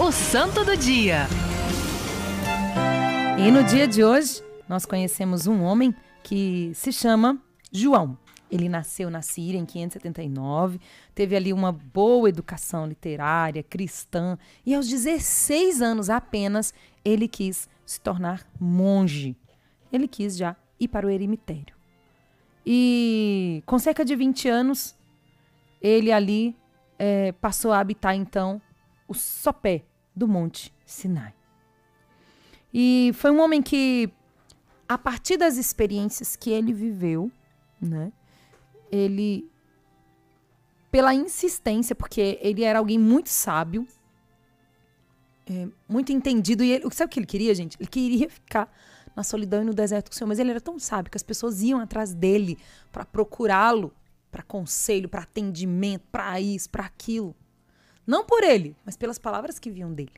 o Santo do Dia. E no dia de hoje, nós conhecemos um homem que se chama João. Ele nasceu na Síria em 579, teve ali uma boa educação literária, cristã, e aos 16 anos apenas ele quis se tornar monge. Ele quis já ir para o eremitério. E com cerca de 20 anos, ele ali é, passou a habitar então o sopé do Monte Sinai. E foi um homem que, a partir das experiências que ele viveu, né, ele, pela insistência, porque ele era alguém muito sábio, é, muito entendido, e ele, sabe o que ele queria, gente? Ele queria ficar na solidão e no deserto com o Senhor, mas ele era tão sábio que as pessoas iam atrás dele para procurá-lo, para conselho, para atendimento, para isso, para aquilo. Não por ele, mas pelas palavras que vinham dele.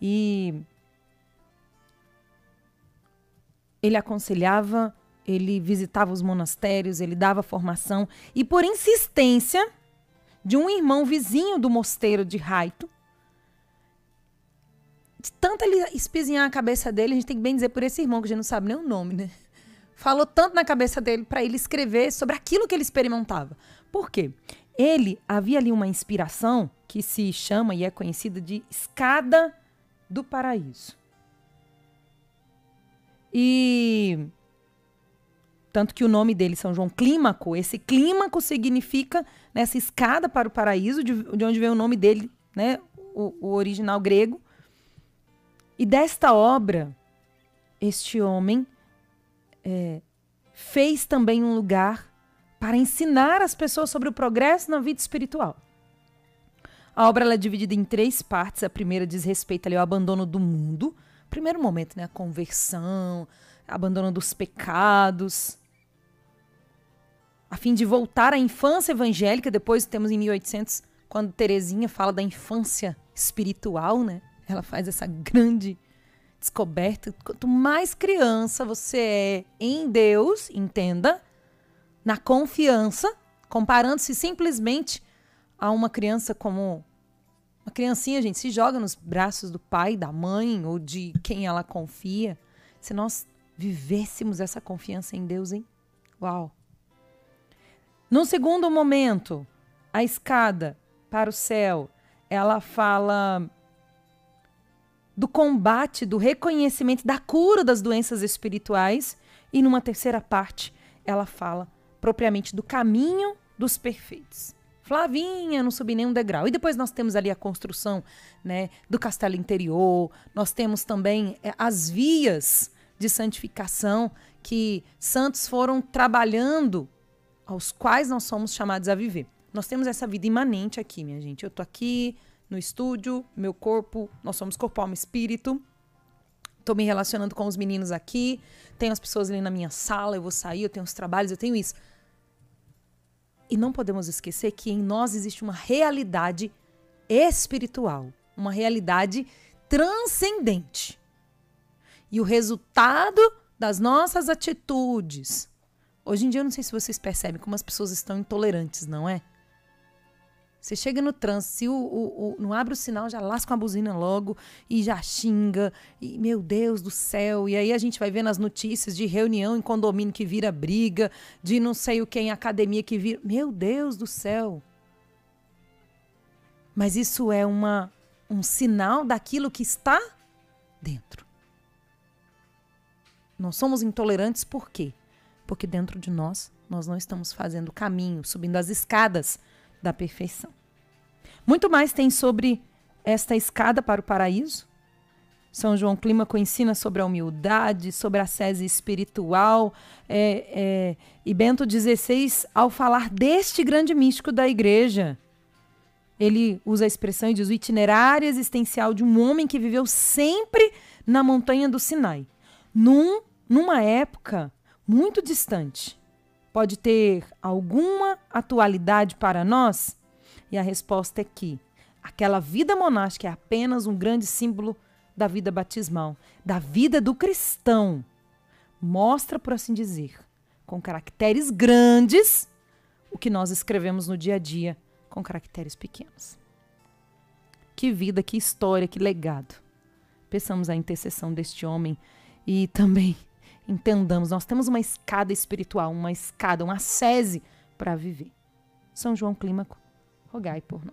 E ele aconselhava, ele visitava os monastérios, ele dava formação e por insistência de um irmão vizinho do mosteiro de Raito, de tanto ele espezinhar a cabeça dele, a gente tem que bem dizer por esse irmão que a gente não sabe nem o nome, né? Falou tanto na cabeça dele para ele escrever sobre aquilo que ele experimentava. Por quê? Ele havia ali uma inspiração que se chama e é conhecida de escada do paraíso. E tanto que o nome dele, São João Clímaco, esse clímaco significa nessa escada para o paraíso, de, de onde vem o nome dele, né, o, o original grego. E desta obra, este homem é, fez também um lugar para ensinar as pessoas sobre o progresso na vida espiritual. A obra é dividida em três partes. A primeira diz respeito ali ao abandono do mundo. Primeiro momento, né? A conversão, abandono dos pecados. A fim de voltar à infância evangélica. Depois temos em 1800, quando Terezinha fala da infância espiritual, né? Ela faz essa grande descoberta. Quanto mais criança você é em Deus, entenda, na confiança, comparando-se simplesmente a uma criança como uma criancinha, gente, se joga nos braços do pai, da mãe ou de quem ela confia. Se nós vivêssemos essa confiança em Deus, hein? Uau! No segundo momento, a escada para o céu, ela fala do combate, do reconhecimento, da cura das doenças espirituais. E numa terceira parte, ela fala propriamente do caminho dos perfeitos. Flavinha, não subi nenhum degrau. E depois nós temos ali a construção né, do castelo interior, nós temos também é, as vias de santificação que santos foram trabalhando, aos quais nós somos chamados a viver. Nós temos essa vida imanente aqui, minha gente. Eu tô aqui no estúdio, meu corpo, nós somos corpo, alma espírito. Tô me relacionando com os meninos aqui, tenho as pessoas ali na minha sala, eu vou sair, eu tenho os trabalhos, eu tenho isso. E não podemos esquecer que em nós existe uma realidade espiritual, uma realidade transcendente. E o resultado das nossas atitudes. Hoje em dia, eu não sei se vocês percebem como as pessoas estão intolerantes, não é? Você chega no trânsito, o, o, o, não abre o sinal, já lasca uma buzina logo e já xinga. E, meu Deus do céu. E aí a gente vai vendo as notícias de reunião em condomínio que vira briga, de não sei o que em academia que vira. Meu Deus do céu. Mas isso é uma, um sinal daquilo que está dentro. Nós somos intolerantes por quê? Porque dentro de nós, nós não estamos fazendo o caminho, subindo as escadas da perfeição. Muito mais tem sobre esta escada para o paraíso. São João Clímaco ensina sobre a humildade, sobre a sese espiritual. É, é, e Bento XVI, ao falar deste grande místico da igreja, ele usa a expressão e diz o itinerário existencial de um homem que viveu sempre na montanha do Sinai, num, numa época muito distante pode ter alguma atualidade para nós? E a resposta é que aquela vida monástica é apenas um grande símbolo da vida batismal, da vida do cristão. Mostra, por assim dizer, com caracteres grandes, o que nós escrevemos no dia a dia com caracteres pequenos. Que vida, que história, que legado. Peçamos a intercessão deste homem e também entendamos, nós temos uma escada espiritual, uma escada, uma sese para viver. São João Clímaco, rogai por nós.